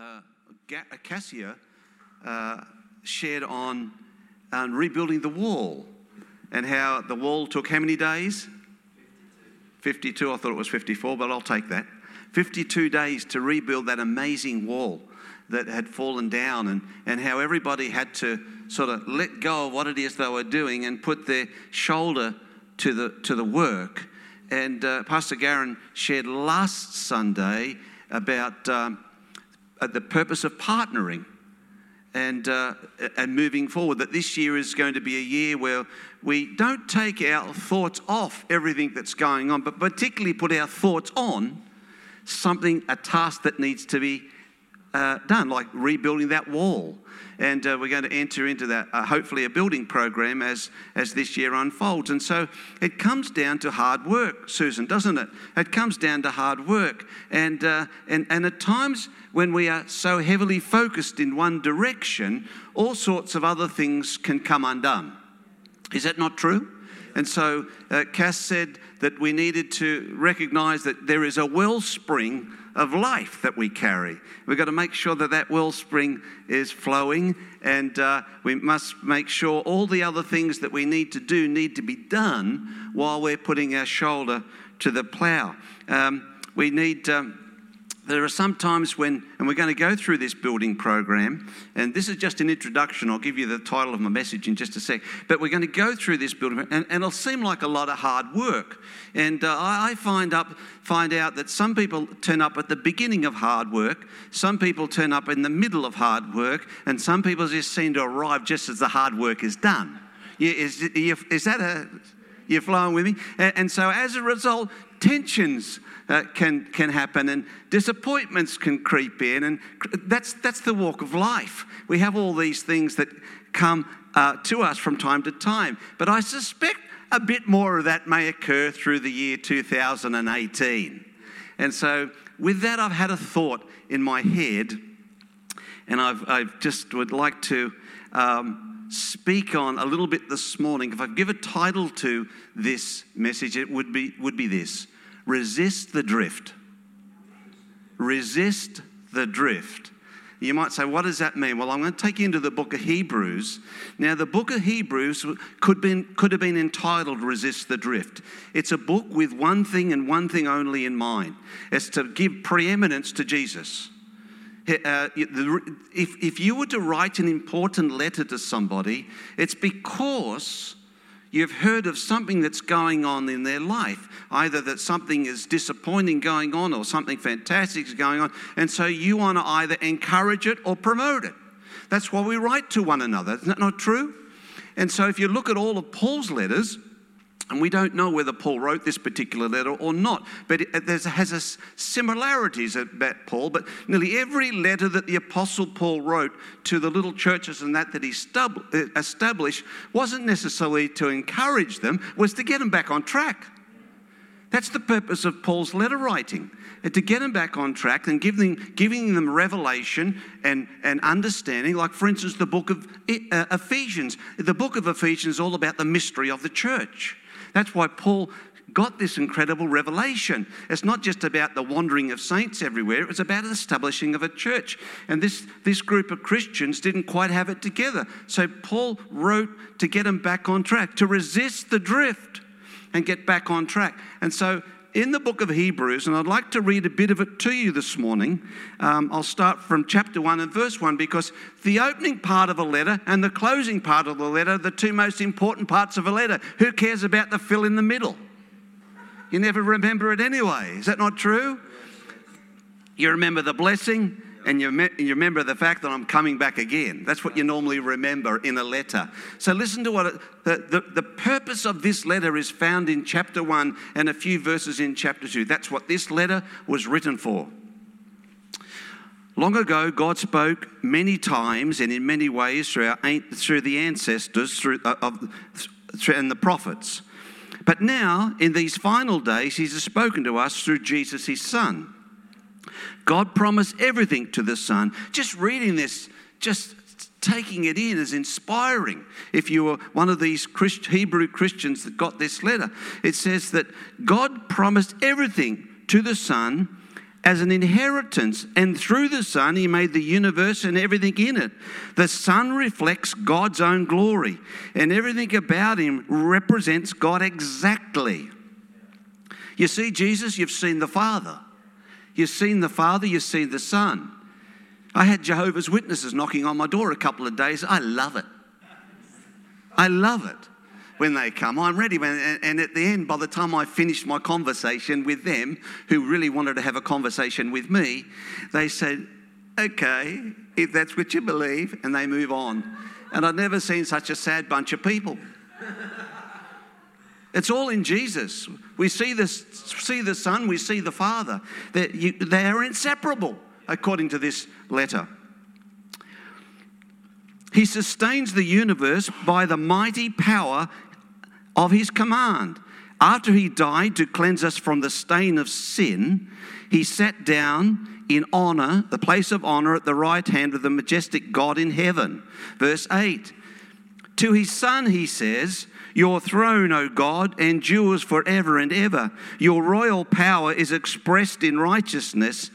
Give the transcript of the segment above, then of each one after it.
uh, Cassia uh, shared on uh, rebuilding the wall and how the wall took how many days? 52. I thought it was 54, but I'll take that. 52 days to rebuild that amazing wall that had fallen down, and, and how everybody had to sort of let go of what it is they were doing and put their shoulder to the, to the work. And uh, Pastor Garen shared last Sunday about um, uh, the purpose of partnering and, uh, and moving forward. That this year is going to be a year where we don't take our thoughts off everything that's going on, but particularly put our thoughts on something, a task that needs to be uh, done, like rebuilding that wall. And uh, we're going to enter into that, uh, hopefully, a building program as, as this year unfolds. And so it comes down to hard work, Susan, doesn't it? It comes down to hard work. And, uh, and, and at times when we are so heavily focused in one direction, all sorts of other things can come undone. Is that not true? And so uh, Cass said that we needed to recognize that there is a wellspring of life that we carry. We've got to make sure that that wellspring is flowing, and uh, we must make sure all the other things that we need to do need to be done while we're putting our shoulder to the plow. Um, we need. Um, there are some times when, and we're going to go through this building program, and this is just an introduction. I'll give you the title of my message in just a sec. But we're going to go through this building, and, and it'll seem like a lot of hard work. And uh, I, find, up, find out that some people turn up at the beginning of hard work, some people turn up in the middle of hard work, and some people just seem to arrive just as the hard work is done. Yeah, Is, is that a. You're flowing with me? And so as a result, tensions uh, can, can happen and disappointments can creep in. And that's, that's the walk of life. We have all these things that come uh, to us from time to time. But I suspect a bit more of that may occur through the year 2018. And so, with that, I've had a thought in my head, and I've, i just would like to um, speak on a little bit this morning. If I give a title to this message, it would be, would be this resist the drift. Resist the drift. You might say, what does that mean? Well, I'm going to take you into the book of Hebrews. Now, the book of Hebrews could, been, could have been entitled Resist the Drift. It's a book with one thing and one thing only in mind it's to give preeminence to Jesus. Uh, if, if you were to write an important letter to somebody, it's because You've heard of something that's going on in their life, either that something is disappointing going on or something fantastic is going on, and so you want to either encourage it or promote it. That's why we write to one another. Isn't that not true? And so if you look at all of Paul's letters, and we don't know whether Paul wrote this particular letter or not, but it has a similarities about Paul. But nearly every letter that the Apostle Paul wrote to the little churches and that that he uh, established wasn't necessarily to encourage them, was to get them back on track. That's the purpose of Paul's letter writing, uh, to get them back on track and them, giving them revelation and, and understanding. Like, for instance, the book of uh, Ephesians. The book of Ephesians is all about the mystery of the church. That's why Paul got this incredible revelation. It's not just about the wandering of saints everywhere, it was about the establishing of a church. And this, this group of Christians didn't quite have it together. So Paul wrote to get them back on track, to resist the drift and get back on track. And so in the book of Hebrews, and I'd like to read a bit of it to you this morning. Um, I'll start from chapter 1 and verse 1 because the opening part of a letter and the closing part of the letter are the two most important parts of a letter. Who cares about the fill in the middle? You never remember it anyway. Is that not true? You remember the blessing, and you, me- you, remember the fact that I'm coming back again. That's what you normally remember in a letter. So listen to what it, the, the, the purpose of this letter is found in chapter 1 and a few verses in chapter 2. That's what this letter was written for. Long ago, God spoke many times and in many ways through, our, through the ancestors through, uh, of, through, and the prophets. But now, in these final days, He's spoken to us through Jesus, His Son. God promised everything to the Son. Just reading this, just taking it in is inspiring. If you were one of these Christ, Hebrew Christians that got this letter, it says that God promised everything to the Son as an inheritance, and through the Son, He made the universe and everything in it. The Son reflects God's own glory, and everything about Him represents God exactly. You see Jesus, you've seen the Father. You've seen the Father, you've seen the Son. I had Jehovah's Witnesses knocking on my door a couple of days. I love it. I love it when they come. I'm ready. And at the end, by the time I finished my conversation with them, who really wanted to have a conversation with me, they said, Okay, if that's what you believe, and they move on. And I've never seen such a sad bunch of people. It's all in Jesus. We see, this, see the Son, we see the Father. You, they are inseparable, according to this letter. He sustains the universe by the mighty power of his command. After he died to cleanse us from the stain of sin, he sat down in honor, the place of honor at the right hand of the majestic God in heaven. Verse 8 To his Son, he says, Your throne, O God, endures forever and ever. Your royal power is expressed in righteousness.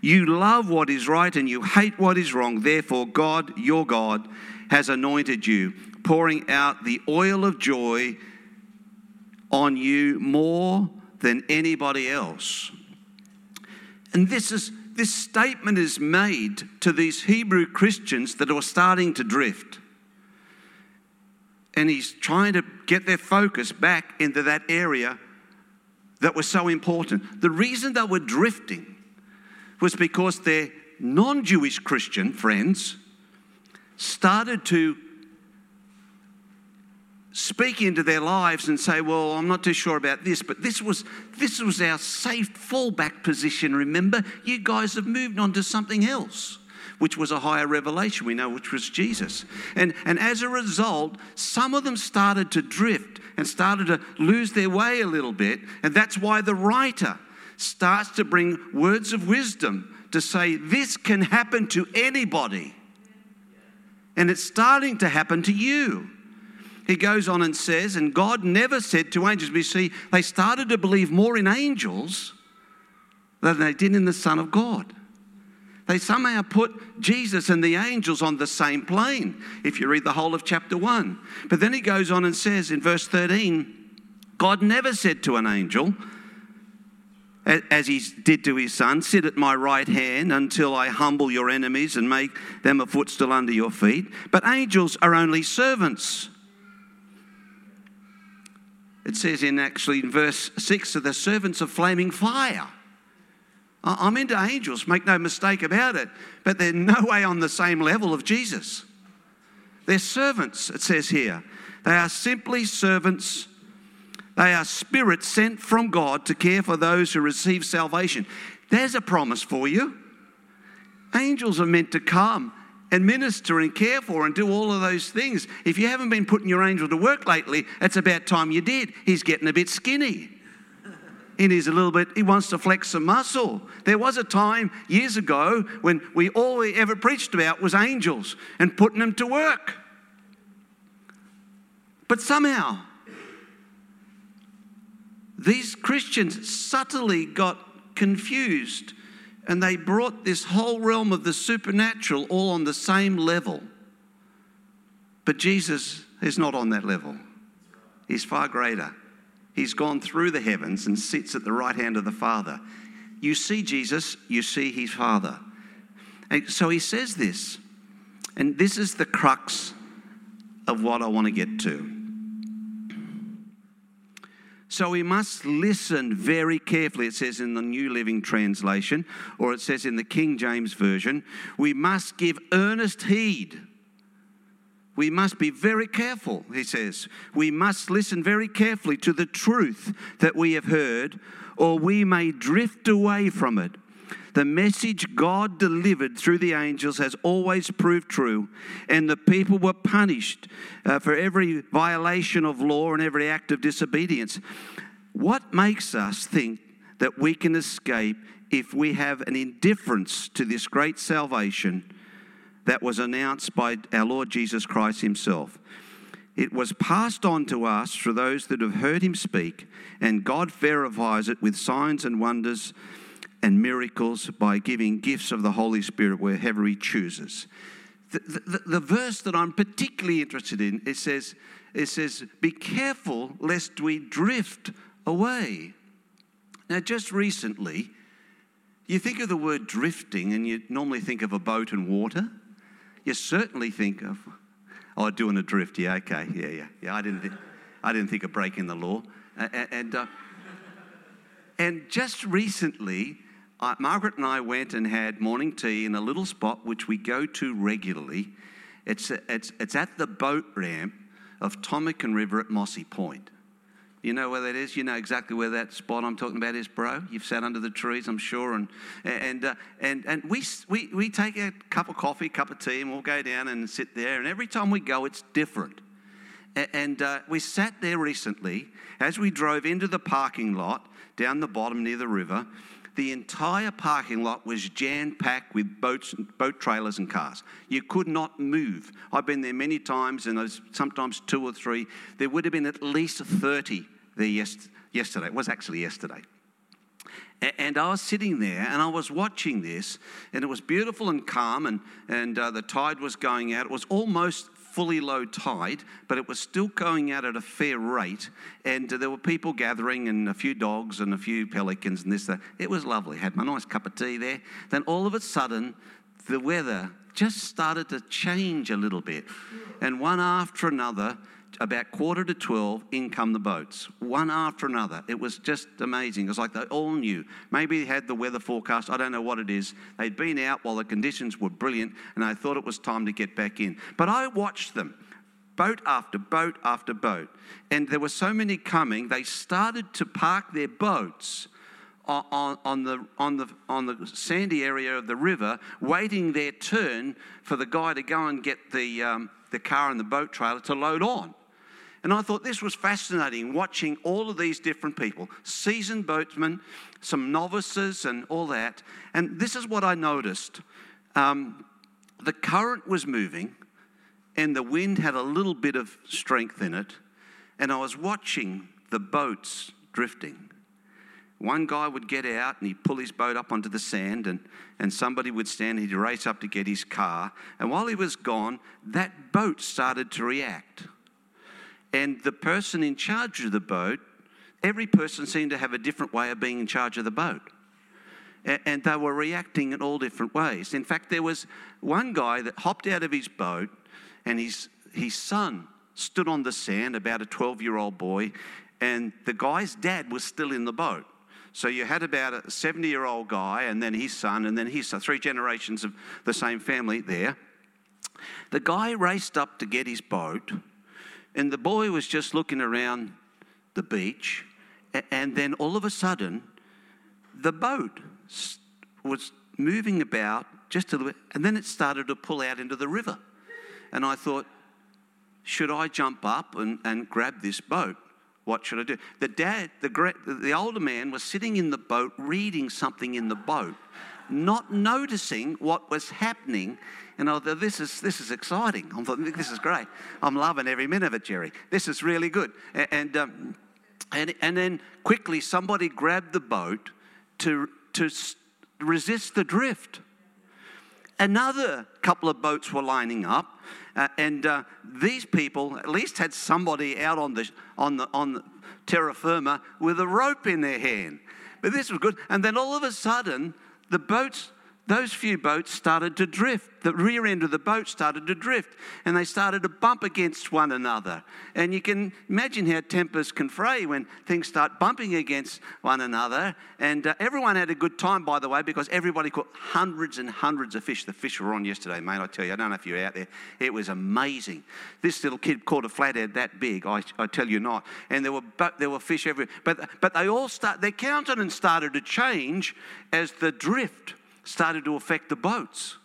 You love what is right and you hate what is wrong. Therefore, God, your God, has anointed you, pouring out the oil of joy on you more than anybody else. And this is this statement is made to these Hebrew Christians that are starting to drift. And he's trying to get their focus back into that area that was so important. The reason they were drifting was because their non Jewish Christian friends started to speak into their lives and say, Well, I'm not too sure about this, but this was, this was our safe fallback position, remember? You guys have moved on to something else. Which was a higher revelation, we know, which was Jesus. And, and as a result, some of them started to drift and started to lose their way a little bit. And that's why the writer starts to bring words of wisdom to say, This can happen to anybody. And it's starting to happen to you he goes on and says, and God never said to angels, we see they started to believe more in angels than they did in the Son of God. They somehow put Jesus and the angels on the same plane, if you read the whole of chapter 1. But then he goes on and says in verse 13, God never said to an angel, as he did to his son, Sit at my right hand until I humble your enemies and make them a footstool under your feet. But angels are only servants it says in actually in verse 6 of the servants of flaming fire. I'm into angels, make no mistake about it, but they're no way on the same level of Jesus. They're servants, it says here. They are simply servants. They are spirits sent from God to care for those who receive salvation. There's a promise for you. Angels are meant to come and minister and care for and do all of those things. If you haven't been putting your angel to work lately, it's about time you did. He's getting a bit skinny. And he's a little bit, he wants to flex some muscle. There was a time years ago when we all we ever preached about was angels and putting them to work. But somehow, these Christians subtly got confused and they brought this whole realm of the supernatural all on the same level. But Jesus is not on that level, He's far greater. He's gone through the heavens and sits at the right hand of the Father. You see Jesus, you see His Father. And so He says this, and this is the crux of what I want to get to. So we must listen very carefully, it says in the New Living Translation, or it says in the King James Version. We must give earnest heed. We must be very careful, he says. We must listen very carefully to the truth that we have heard, or we may drift away from it. The message God delivered through the angels has always proved true, and the people were punished uh, for every violation of law and every act of disobedience. What makes us think that we can escape if we have an indifference to this great salvation that was announced by our Lord Jesus Christ Himself? It was passed on to us through those that have heard Him speak, and God verifies it with signs and wonders and miracles by giving gifts of the Holy Spirit wherever He chooses. The, the, the verse that I'm particularly interested in it says, it says, Be careful lest we drift away. Now, just recently, you think of the word drifting and you normally think of a boat and water. You certainly think of, oh, doing a drift. Yeah, okay. Yeah, yeah. Yeah, I didn't, th- I didn't think of breaking the law. Uh, and, uh, and just recently, uh, Margaret and I went and had morning tea in a little spot which we go to regularly. It's, it's, it's at the boat ramp of Tomakin River at Mossy Point. You know where that is? You know exactly where that spot I'm talking about is, bro. You've sat under the trees, I'm sure. And, and, uh, and, and we, we, we take a cup of coffee, cup of tea, and we'll go down and sit there. And every time we go, it's different. And uh, we sat there recently as we drove into the parking lot down the bottom near the river. The entire parking lot was jam packed with boats, boat trailers, and cars. You could not move. I've been there many times, and there's sometimes two or three. There would have been at least 30 there yesterday. It was actually yesterday. And I was sitting there and I was watching this, and it was beautiful and calm, and, and uh, the tide was going out. It was almost fully low tide, but it was still going out at a fair rate. And there were people gathering, and a few dogs, and a few pelicans, and this, that. It was lovely. Had my nice cup of tea there. Then all of a sudden, the weather just started to change a little bit. And one after another, about quarter to 12, in come the boats, one after another. It was just amazing. It was like they all knew. Maybe they had the weather forecast. I don't know what it is. They'd been out while the conditions were brilliant, and I thought it was time to get back in. But I watched them, boat after boat after boat. And there were so many coming, they started to park their boats. On, on, the, on, the, on the sandy area of the river, waiting their turn for the guy to go and get the, um, the car and the boat trailer to load on. And I thought this was fascinating watching all of these different people seasoned boatmen, some novices, and all that. And this is what I noticed um, the current was moving, and the wind had a little bit of strength in it. And I was watching the boats drifting. One guy would get out and he'd pull his boat up onto the sand, and, and somebody would stand, and he'd race up to get his car. And while he was gone, that boat started to react. And the person in charge of the boat, every person seemed to have a different way of being in charge of the boat. And they were reacting in all different ways. In fact, there was one guy that hopped out of his boat, and his, his son stood on the sand, about a 12 year old boy, and the guy's dad was still in the boat. So you had about a 70 year old guy, and then his son, and then his son, three generations of the same family there. The guy raced up to get his boat, and the boy was just looking around the beach, and then all of a sudden, the boat was moving about just a little bit, and then it started to pull out into the river. And I thought, should I jump up and, and grab this boat? What should I do? The dad, the, the older man, was sitting in the boat reading something in the boat, not noticing what was happening and I thought, this is, this is exciting. I thought, this is great. I'm loving every minute of it, Jerry. This is really good. And, um, and, and then quickly somebody grabbed the boat to, to resist the drift. Another couple of boats were lining up, uh, and uh, these people at least had somebody out on the, on, the, on the terra firma with a rope in their hand. But this was good. And then all of a sudden, the boats those few boats started to drift. The rear end of the boat started to drift and they started to bump against one another. And you can imagine how tempers can fray when things start bumping against one another. And uh, everyone had a good time, by the way, because everybody caught hundreds and hundreds of fish. The fish were on yesterday, mate, I tell you. I don't know if you're out there. It was amazing. This little kid caught a flathead that big, I, I tell you not. And there were, there were fish everywhere. But, but they all start, their countenance started to change as the drift started to affect the boats.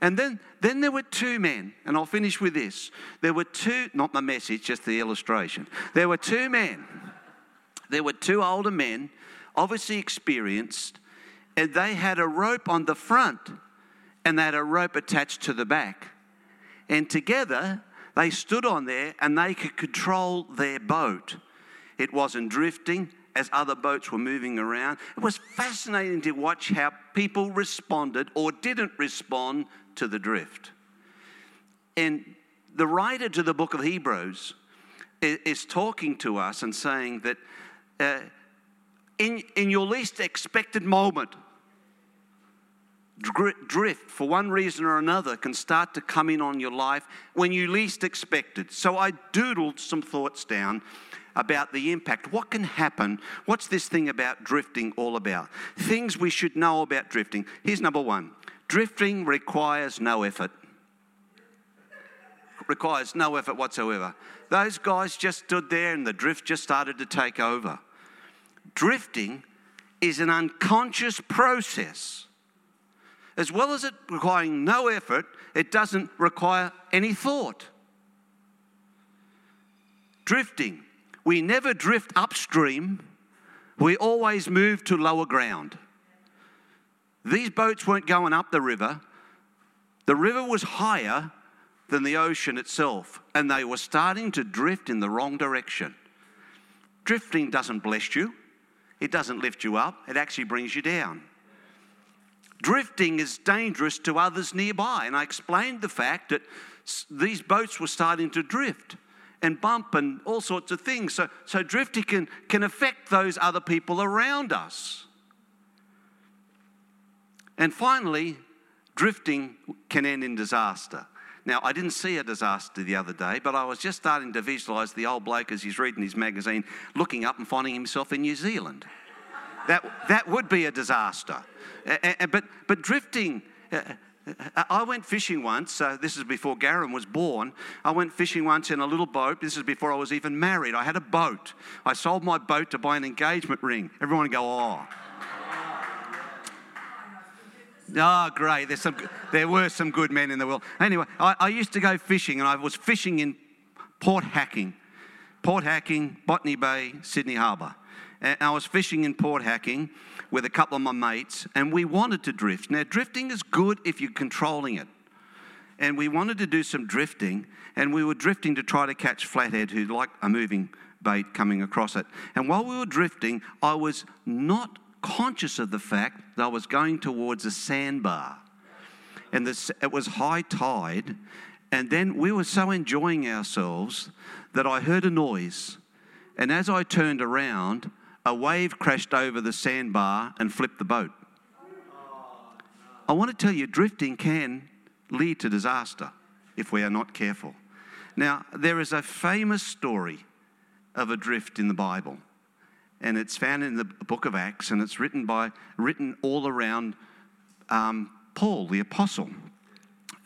And then, then there were two men, and I'll finish with this. There were two, not my message, just the illustration. There were two men. There were two older men, obviously experienced, and they had a rope on the front and they had a rope attached to the back. And together, they stood on there and they could control their boat. It wasn't drifting, as other boats were moving around. It was fascinating to watch how people responded or didn't respond to the drift. And the writer to the book of Hebrews is talking to us and saying that uh, in, in your least expected moment, drift for one reason or another can start to come in on your life when you least expect it. So I doodled some thoughts down about the impact. What can happen? What's this thing about drifting all about? Things we should know about drifting. Here's number one drifting requires no effort requires no effort whatsoever. Those guys just stood there and the drift just started to take over. Drifting is an unconscious process. As well as it requiring no effort, it doesn't require any thought. Drifting. We never drift upstream, we always move to lower ground. These boats weren't going up the river, the river was higher than the ocean itself, and they were starting to drift in the wrong direction. Drifting doesn't bless you, it doesn't lift you up, it actually brings you down. Drifting is dangerous to others nearby, and I explained the fact that these boats were starting to drift and bump and all sorts of things. So, so drifting can, can affect those other people around us. And finally, drifting can end in disaster. Now, I didn't see a disaster the other day, but I was just starting to visualise the old bloke as he's reading his magazine, looking up and finding himself in New Zealand. That, that would be a disaster. Uh, but, but drifting, uh, I went fishing once. Uh, this is before Garen was born. I went fishing once in a little boat. This is before I was even married. I had a boat. I sold my boat to buy an engagement ring. Everyone go, oh. Oh, great. There's some, there were some good men in the world. Anyway, I, I used to go fishing, and I was fishing in Port Hacking, Port Hacking, Botany Bay, Sydney Harbour. And I was fishing in Port Hacking with a couple of my mates, and we wanted to drift. Now, drifting is good if you're controlling it. And we wanted to do some drifting, and we were drifting to try to catch flathead, who liked a moving bait coming across it. And while we were drifting, I was not conscious of the fact that I was going towards a sandbar. And this, it was high tide. And then we were so enjoying ourselves that I heard a noise. And as I turned around, a wave crashed over the sandbar and flipped the boat. I want to tell you, drifting can lead to disaster if we are not careful. Now, there is a famous story of a drift in the Bible and it's found in the book of Acts, and it's written by written all around um, Paul, the apostle.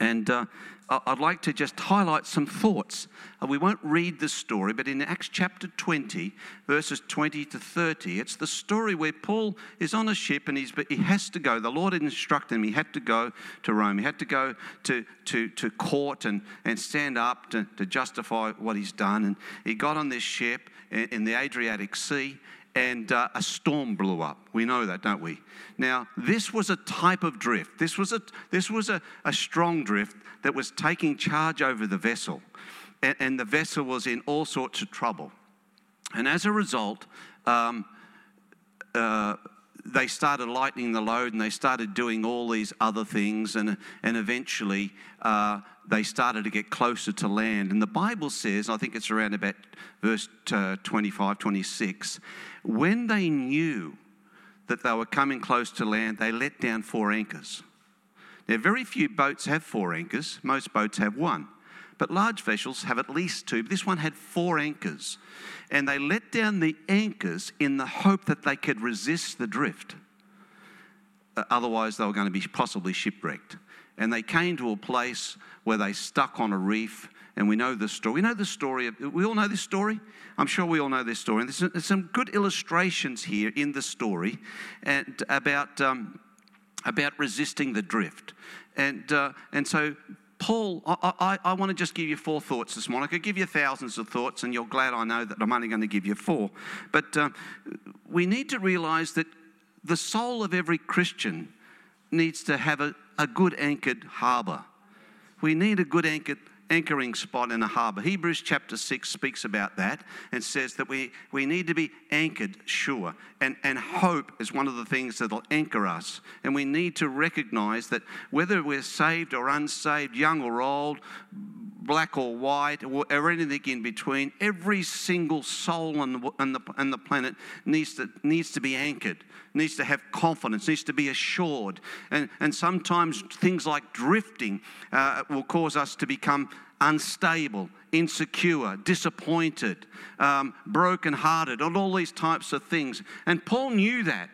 And uh, I'd like to just highlight some thoughts. Uh, we won't read the story, but in Acts chapter 20, verses 20 to 30, it's the story where Paul is on a ship and he's, he has to go. The Lord instructed him he had to go to Rome. He had to go to, to, to court and, and stand up to, to justify what he's done. And he got on this ship in the Adriatic Sea and uh, a storm blew up. We know that, don't we? Now, this was a type of drift. This was a, this was a, a strong drift that was taking charge over the vessel, and, and the vessel was in all sorts of trouble. And as a result, um, uh, they started lightening the load and they started doing all these other things, and, and eventually uh, they started to get closer to land. And the Bible says, I think it's around about verse uh, 25, 26, when they knew that they were coming close to land, they let down four anchors. Now, very few boats have four anchors, most boats have one. But large vessels have at least two. This one had four anchors. And they let down the anchors in the hope that they could resist the drift. Uh, otherwise, they were going to be possibly shipwrecked. And they came to a place where they stuck on a reef. And we know the story. We know the story. We all know this story. I'm sure we all know this story. And there's some good illustrations here in the story and about, um, about resisting the drift. And, uh, and so Paul, I, I, I, want to just give you four thoughts this morning. I could give you thousands of thoughts, and you're glad I know that I'm only going to give you four. But uh, we need to realize that the soul of every Christian needs to have a, a good anchored harbour. We need a good anchored anchoring spot in a harbour. Hebrews chapter 6 speaks about that and says that we, we need to be anchored sure. And, and hope is one of the things that'll anchor us. And we need to recognize that whether we're saved or unsaved, young or old, black or white, or, or anything in between, every single soul on the, on the, on the planet needs to, needs to be anchored needs to have confidence, needs to be assured. And, and sometimes things like drifting uh, will cause us to become unstable, insecure, disappointed, um, brokenhearted, and all these types of things. And Paul knew that.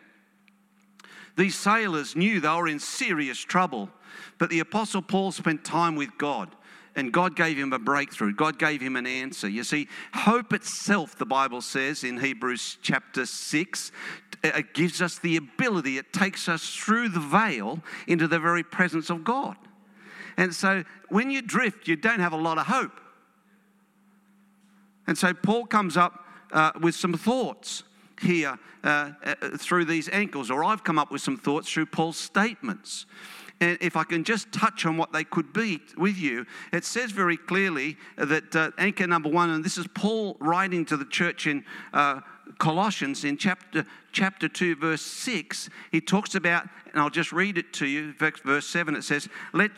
These sailors knew they were in serious trouble, but the Apostle Paul spent time with God and God gave him a breakthrough. God gave him an answer. You see, hope itself, the Bible says in Hebrews chapter 6, it gives us the ability, it takes us through the veil into the very presence of God. And so when you drift, you don't have a lot of hope. And so Paul comes up uh, with some thoughts here uh, uh, through these ankles, or I've come up with some thoughts through Paul's statements. And if I can just touch on what they could be with you, it says very clearly that uh, anchor number one, and this is Paul writing to the church in uh, Colossians in chapter, chapter 2, verse 6, he talks about, and I'll just read it to you, verse 7, it says, Let,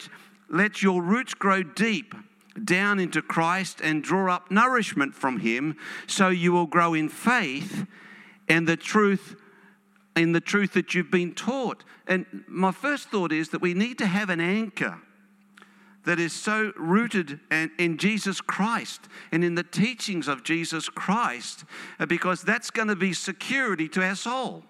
let your roots grow deep down into Christ and draw up nourishment from him, so you will grow in faith and the truth in the truth that you've been taught. And my first thought is that we need to have an anchor that is so rooted in Jesus Christ and in the teachings of Jesus Christ, uh, because that's going to be security to our soul.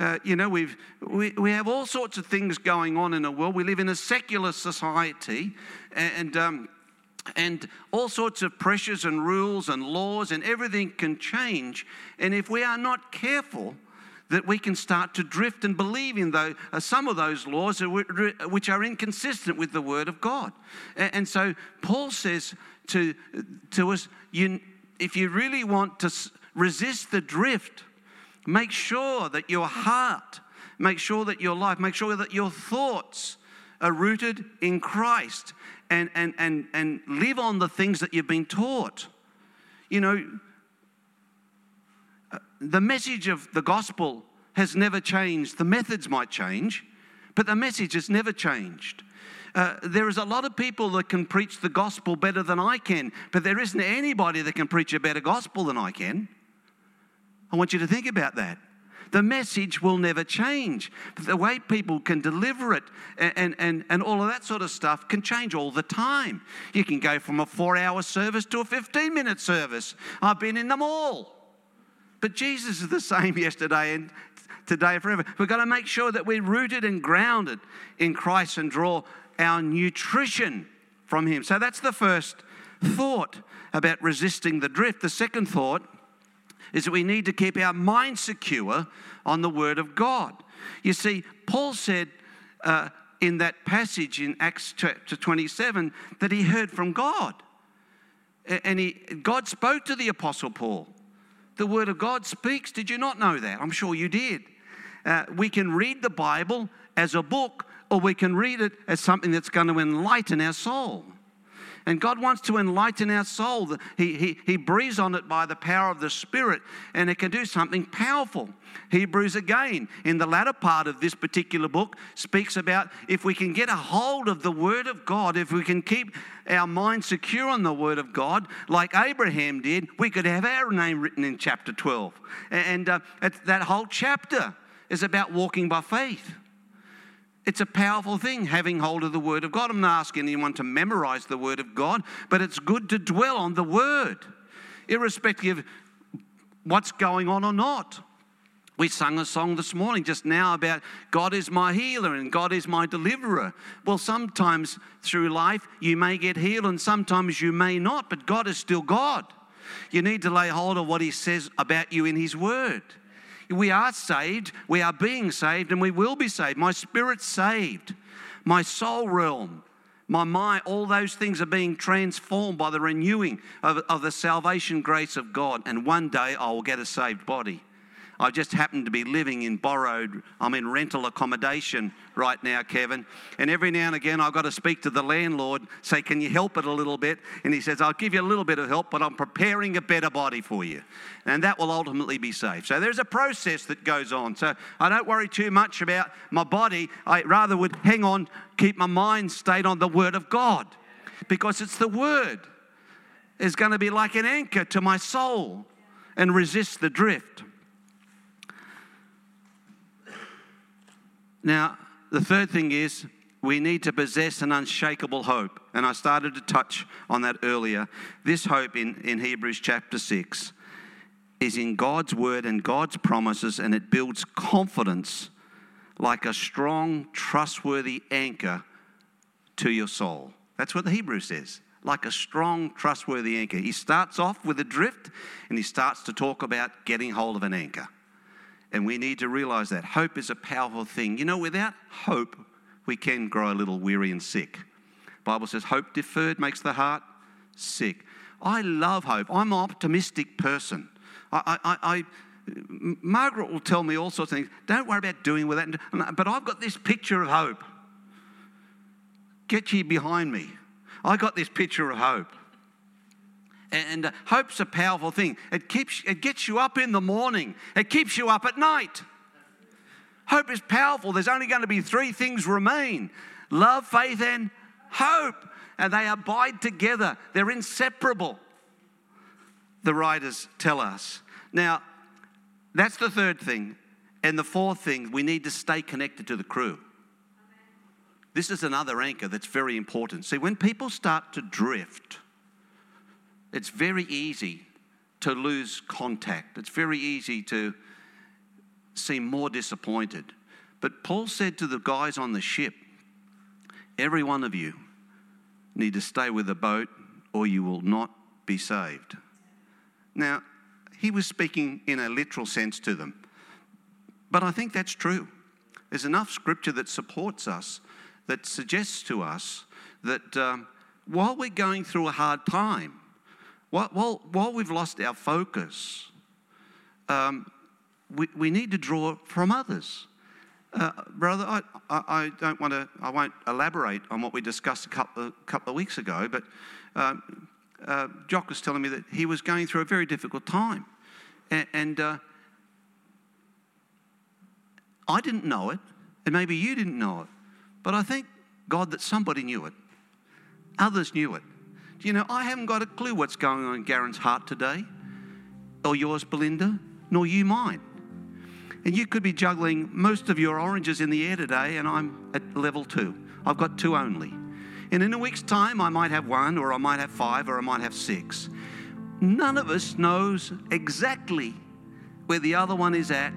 Uh, you know, we've, we, we have all sorts of things going on in the world. We live in a secular society, and, um, and all sorts of pressures and rules and laws, and everything can change. And if we are not careful, that we can start to drift and believe in though, uh, some of those laws which are inconsistent with the Word of God. And, and so Paul says to, to us, you, if you really want to resist the drift, make sure that your heart, make sure that your life, make sure that your thoughts are rooted in Christ and, and, and, and live on the things that you've been taught. You know, the message of the gospel has never changed. The methods might change, but the message has never changed. Uh, there is a lot of people that can preach the gospel better than I can, but there isn't anybody that can preach a better gospel than I can. I want you to think about that. The message will never change. The way people can deliver it and, and, and, and all of that sort of stuff can change all the time. You can go from a four hour service to a 15 minute service. I've been in them all. But Jesus is the same yesterday and today forever. We've got to make sure that we're rooted and grounded in Christ and draw our nutrition from Him. So that's the first thought about resisting the drift. The second thought is that we need to keep our mind secure on the Word of God. You see, Paul said uh, in that passage in Acts chapter 27 that he heard from God. And he, God spoke to the Apostle Paul. The Word of God speaks. Did you not know that? I'm sure you did. Uh, we can read the Bible as a book, or we can read it as something that's going to enlighten our soul. And God wants to enlighten our soul. He, he, he breathes on it by the power of the Spirit, and it can do something powerful. Hebrews, again, in the latter part of this particular book, speaks about if we can get a hold of the Word of God, if we can keep our mind secure on the Word of God, like Abraham did, we could have our name written in chapter 12. And uh, that whole chapter is about walking by faith. It's a powerful thing having hold of the Word of God. I'm not asking anyone to memorize the Word of God, but it's good to dwell on the Word, irrespective of what's going on or not. We sung a song this morning just now about God is my healer and God is my deliverer. Well, sometimes through life you may get healed and sometimes you may not, but God is still God. You need to lay hold of what He says about you in His Word. We are saved, we are being saved, and we will be saved. My spirit's saved, my soul realm, my mind, all those things are being transformed by the renewing of, of the salvation grace of God. And one day I will get a saved body. I just happen to be living in borrowed, I'm in rental accommodation right now, Kevin. And every now and again, I've got to speak to the landlord, say, Can you help it a little bit? And he says, I'll give you a little bit of help, but I'm preparing a better body for you. And that will ultimately be safe. So there's a process that goes on. So I don't worry too much about my body. I rather would hang on, keep my mind stayed on the Word of God because it's the Word is going to be like an anchor to my soul and resist the drift. Now, the third thing is we need to possess an unshakable hope. And I started to touch on that earlier. This hope in, in Hebrews chapter 6 is in God's word and God's promises, and it builds confidence like a strong, trustworthy anchor to your soul. That's what the Hebrew says like a strong, trustworthy anchor. He starts off with a drift and he starts to talk about getting hold of an anchor. And we need to realize that hope is a powerful thing. You know, without hope, we can grow a little weary and sick. Bible says hope deferred makes the heart sick. I love hope. I'm an optimistic person. I, I, I Margaret will tell me all sorts of things. Don't worry about doing with that. But I've got this picture of hope. Get ye behind me. I got this picture of hope. And hope's a powerful thing. It keeps it gets you up in the morning. It keeps you up at night. Hope is powerful. There's only going to be three things remain: love, faith, and hope. And they abide together. They're inseparable. The writers tell us. Now, that's the third thing. And the fourth thing, we need to stay connected to the crew. This is another anchor that's very important. See, when people start to drift, it's very easy to lose contact. It's very easy to seem more disappointed. But Paul said to the guys on the ship, every one of you need to stay with the boat or you will not be saved. Now, he was speaking in a literal sense to them. But I think that's true. There's enough scripture that supports us that suggests to us that um, while we're going through a hard time, while, while, we've lost our focus, um, we, we need to draw from others. Uh, brother, I, I, I, don't want to, I won't elaborate on what we discussed a couple of, couple of weeks ago, but um, uh, Jock was telling me that he was going through a very difficult time. And, and uh, I didn't know it, and maybe you didn't know it. But I thank God that somebody knew it. Others knew it. You know, I haven't got a clue what's going on in Garen's heart today, or yours, Belinda, nor you mine. And you could be juggling most of your oranges in the air today, and I'm at level two. I've got two only. And in a week's time, I might have one, or I might have five, or I might have six. None of us knows exactly where the other one is at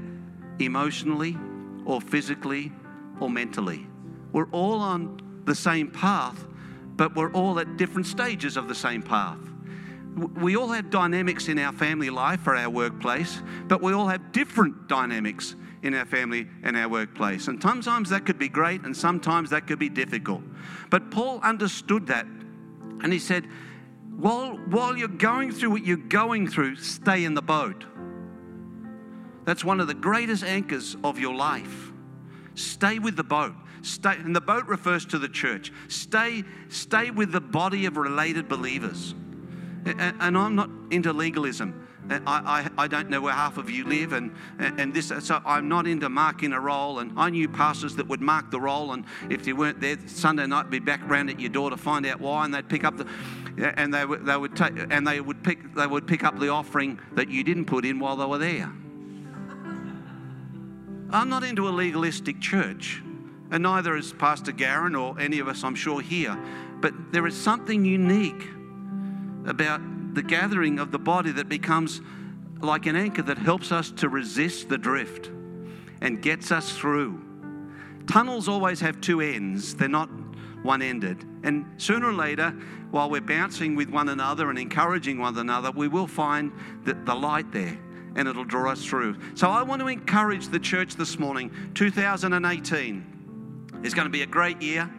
emotionally, or physically, or mentally. We're all on the same path, but we're all at different stages of the same path. We all have dynamics in our family life or our workplace, but we all have different dynamics in our family and our workplace. And sometimes that could be great and sometimes that could be difficult. But Paul understood that and he said, while, while you're going through what you're going through, stay in the boat. That's one of the greatest anchors of your life. Stay with the boat. Stay, and the boat refers to the church. Stay, stay with the body of related believers. And, and I'm not into legalism. I, I, I, don't know where half of you live, and, and this, so I'm not into marking a roll. And I knew pastors that would mark the roll, and if you weren't there Sunday night, be back round at your door to find out why, and they'd pick up the, and they would, they would take, and they would pick, they would pick up the offering that you didn't put in while they were there. I'm not into a legalistic church and neither is Pastor Garen or any of us, I'm sure, here. But there is something unique about the gathering of the body that becomes like an anchor that helps us to resist the drift and gets us through. Tunnels always have two ends, they're not one ended. And sooner or later, while we're bouncing with one another and encouraging one another, we will find the, the light there and it'll draw us through. So I want to encourage the church this morning, 2018. It's going to be a great year.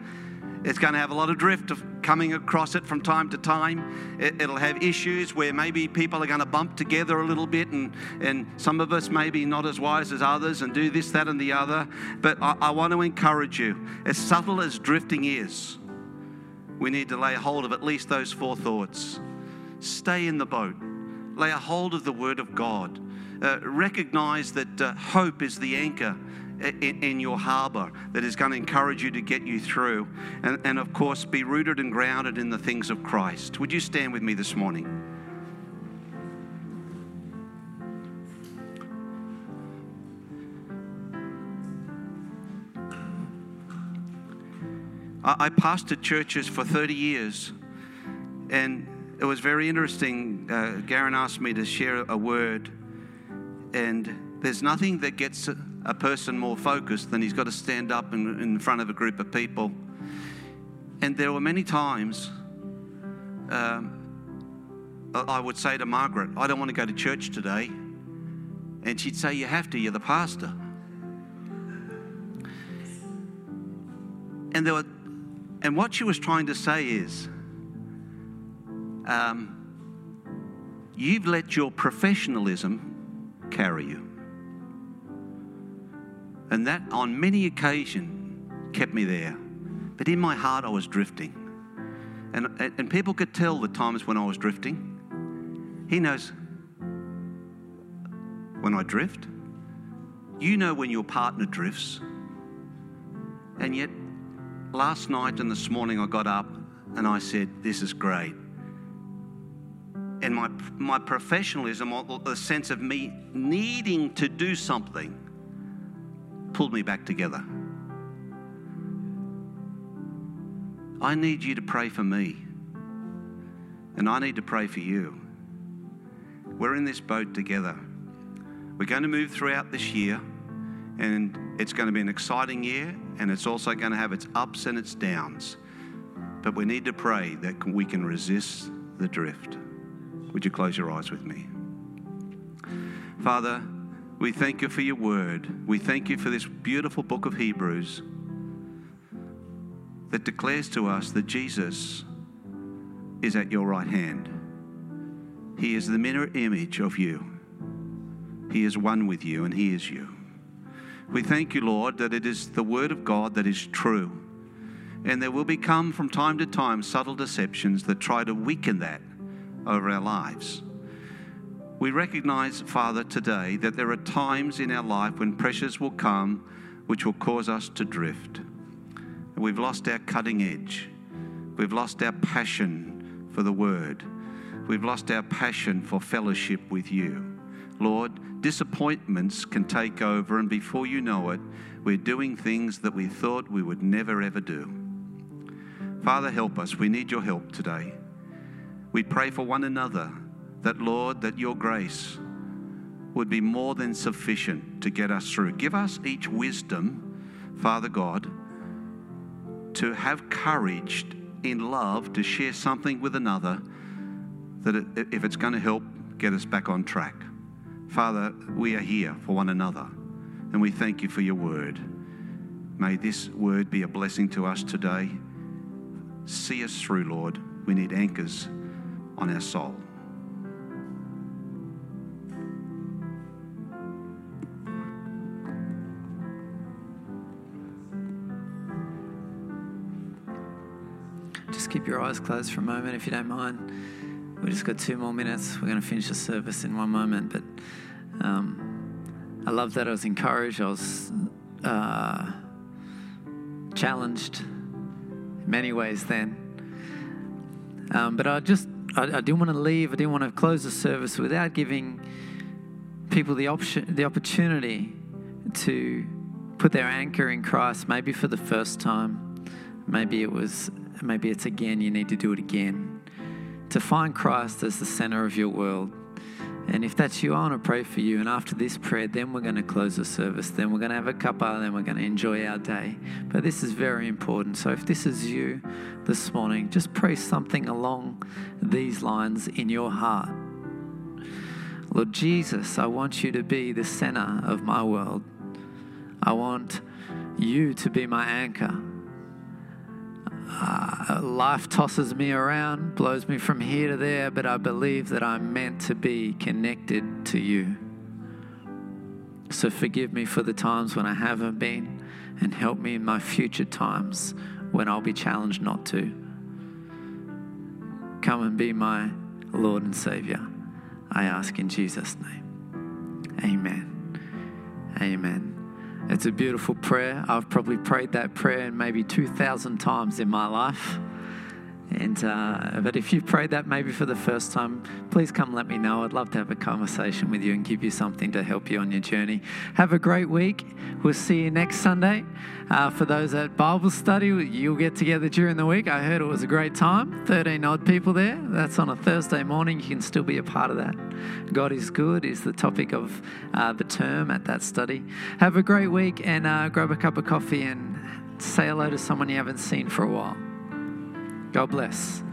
It's going to have a lot of drift of coming across it from time to time. It, will have issues where maybe people are going to bump together a little bit, and, and some of us may be not as wise as others and do this, that, and the other. But I, I want to encourage you as subtle as drifting is, we need to lay hold of at least those four thoughts. Stay in the boat, lay a hold of the Word of God. Uh, recognize that uh, hope is the anchor in, in your harbor that is going to encourage you to get you through. And, and of course, be rooted and grounded in the things of Christ. Would you stand with me this morning? I, I pastored churches for 30 years, and it was very interesting. Uh, Garen asked me to share a word, and there's nothing that gets a person more focused than he's got to stand up in, in front of a group of people. And there were many times um, I would say to Margaret, I don't want to go to church today. And she'd say, You have to, you're the pastor. And there were, and what she was trying to say is, um, you've let your professionalism carry you. And that, on many occasions, kept me there. But in my heart, I was drifting. And, and people could tell the times when I was drifting. He knows when I drift. You know when your partner drifts. And yet, last night and this morning, I got up and I said, This is great. And my, my professionalism, the sense of me needing to do something, pulled me back together. I need you to pray for me, and I need to pray for you. We're in this boat together. We're going to move throughout this year, and it's going to be an exciting year, and it's also going to have its ups and its downs. But we need to pray that we can resist the drift. Would you close your eyes with me? Father, we thank you for your word. We thank you for this beautiful book of Hebrews that declares to us that Jesus is at your right hand. He is the mirror image of you. He is one with you, and He is you. We thank you, Lord, that it is the Word of God that is true. And there will become from time to time subtle deceptions that try to weaken that over our lives. We recognize, Father, today that there are times in our life when pressures will come which will cause us to drift. We've lost our cutting edge. We've lost our passion for the Word. We've lost our passion for fellowship with you. Lord, disappointments can take over, and before you know it, we're doing things that we thought we would never ever do. Father, help us. We need your help today. We pray for one another that, Lord, that your grace would be more than sufficient to get us through. Give us each wisdom, Father God, to have courage in love to share something with another that it, if it's going to help get us back on track. Father, we are here for one another and we thank you for your word. May this word be a blessing to us today. See us through, Lord. We need anchors on our soul. Keep your eyes closed for a moment if you don't mind. We've just got two more minutes. We're going to finish the service in one moment. But um, I love that I was encouraged. I was uh, challenged in many ways then. Um, but I just, I, I didn't want to leave. I didn't want to close the service without giving people the option, the opportunity to put their anchor in Christ, maybe for the first time. Maybe it was maybe it's again, you need to do it again. To find Christ as the center of your world. And if that's you, I want to pray for you. And after this prayer, then we're going to close the service. Then we're going to have a cuppa. Then we're going to enjoy our day. But this is very important. So if this is you this morning, just pray something along these lines in your heart. Lord Jesus, I want you to be the center of my world. I want you to be my anchor uh, life tosses me around, blows me from here to there, but I believe that I'm meant to be connected to you. So forgive me for the times when I haven't been, and help me in my future times when I'll be challenged not to. Come and be my Lord and Savior. I ask in Jesus' name. Amen. Amen. It's a beautiful prayer. I've probably prayed that prayer maybe 2,000 times in my life. And uh, but if you've prayed that maybe for the first time, please come let me know. I'd love to have a conversation with you and give you something to help you on your journey. Have a great week. We'll see you next Sunday. Uh, for those at Bible study, you'll get together during the week. I heard it was a great time. 13 odd people there. That's on a Thursday morning. You can still be a part of that. God is good is the topic of uh, the term at that study. Have a great week and uh, grab a cup of coffee and say hello to someone you haven't seen for a while. God bless.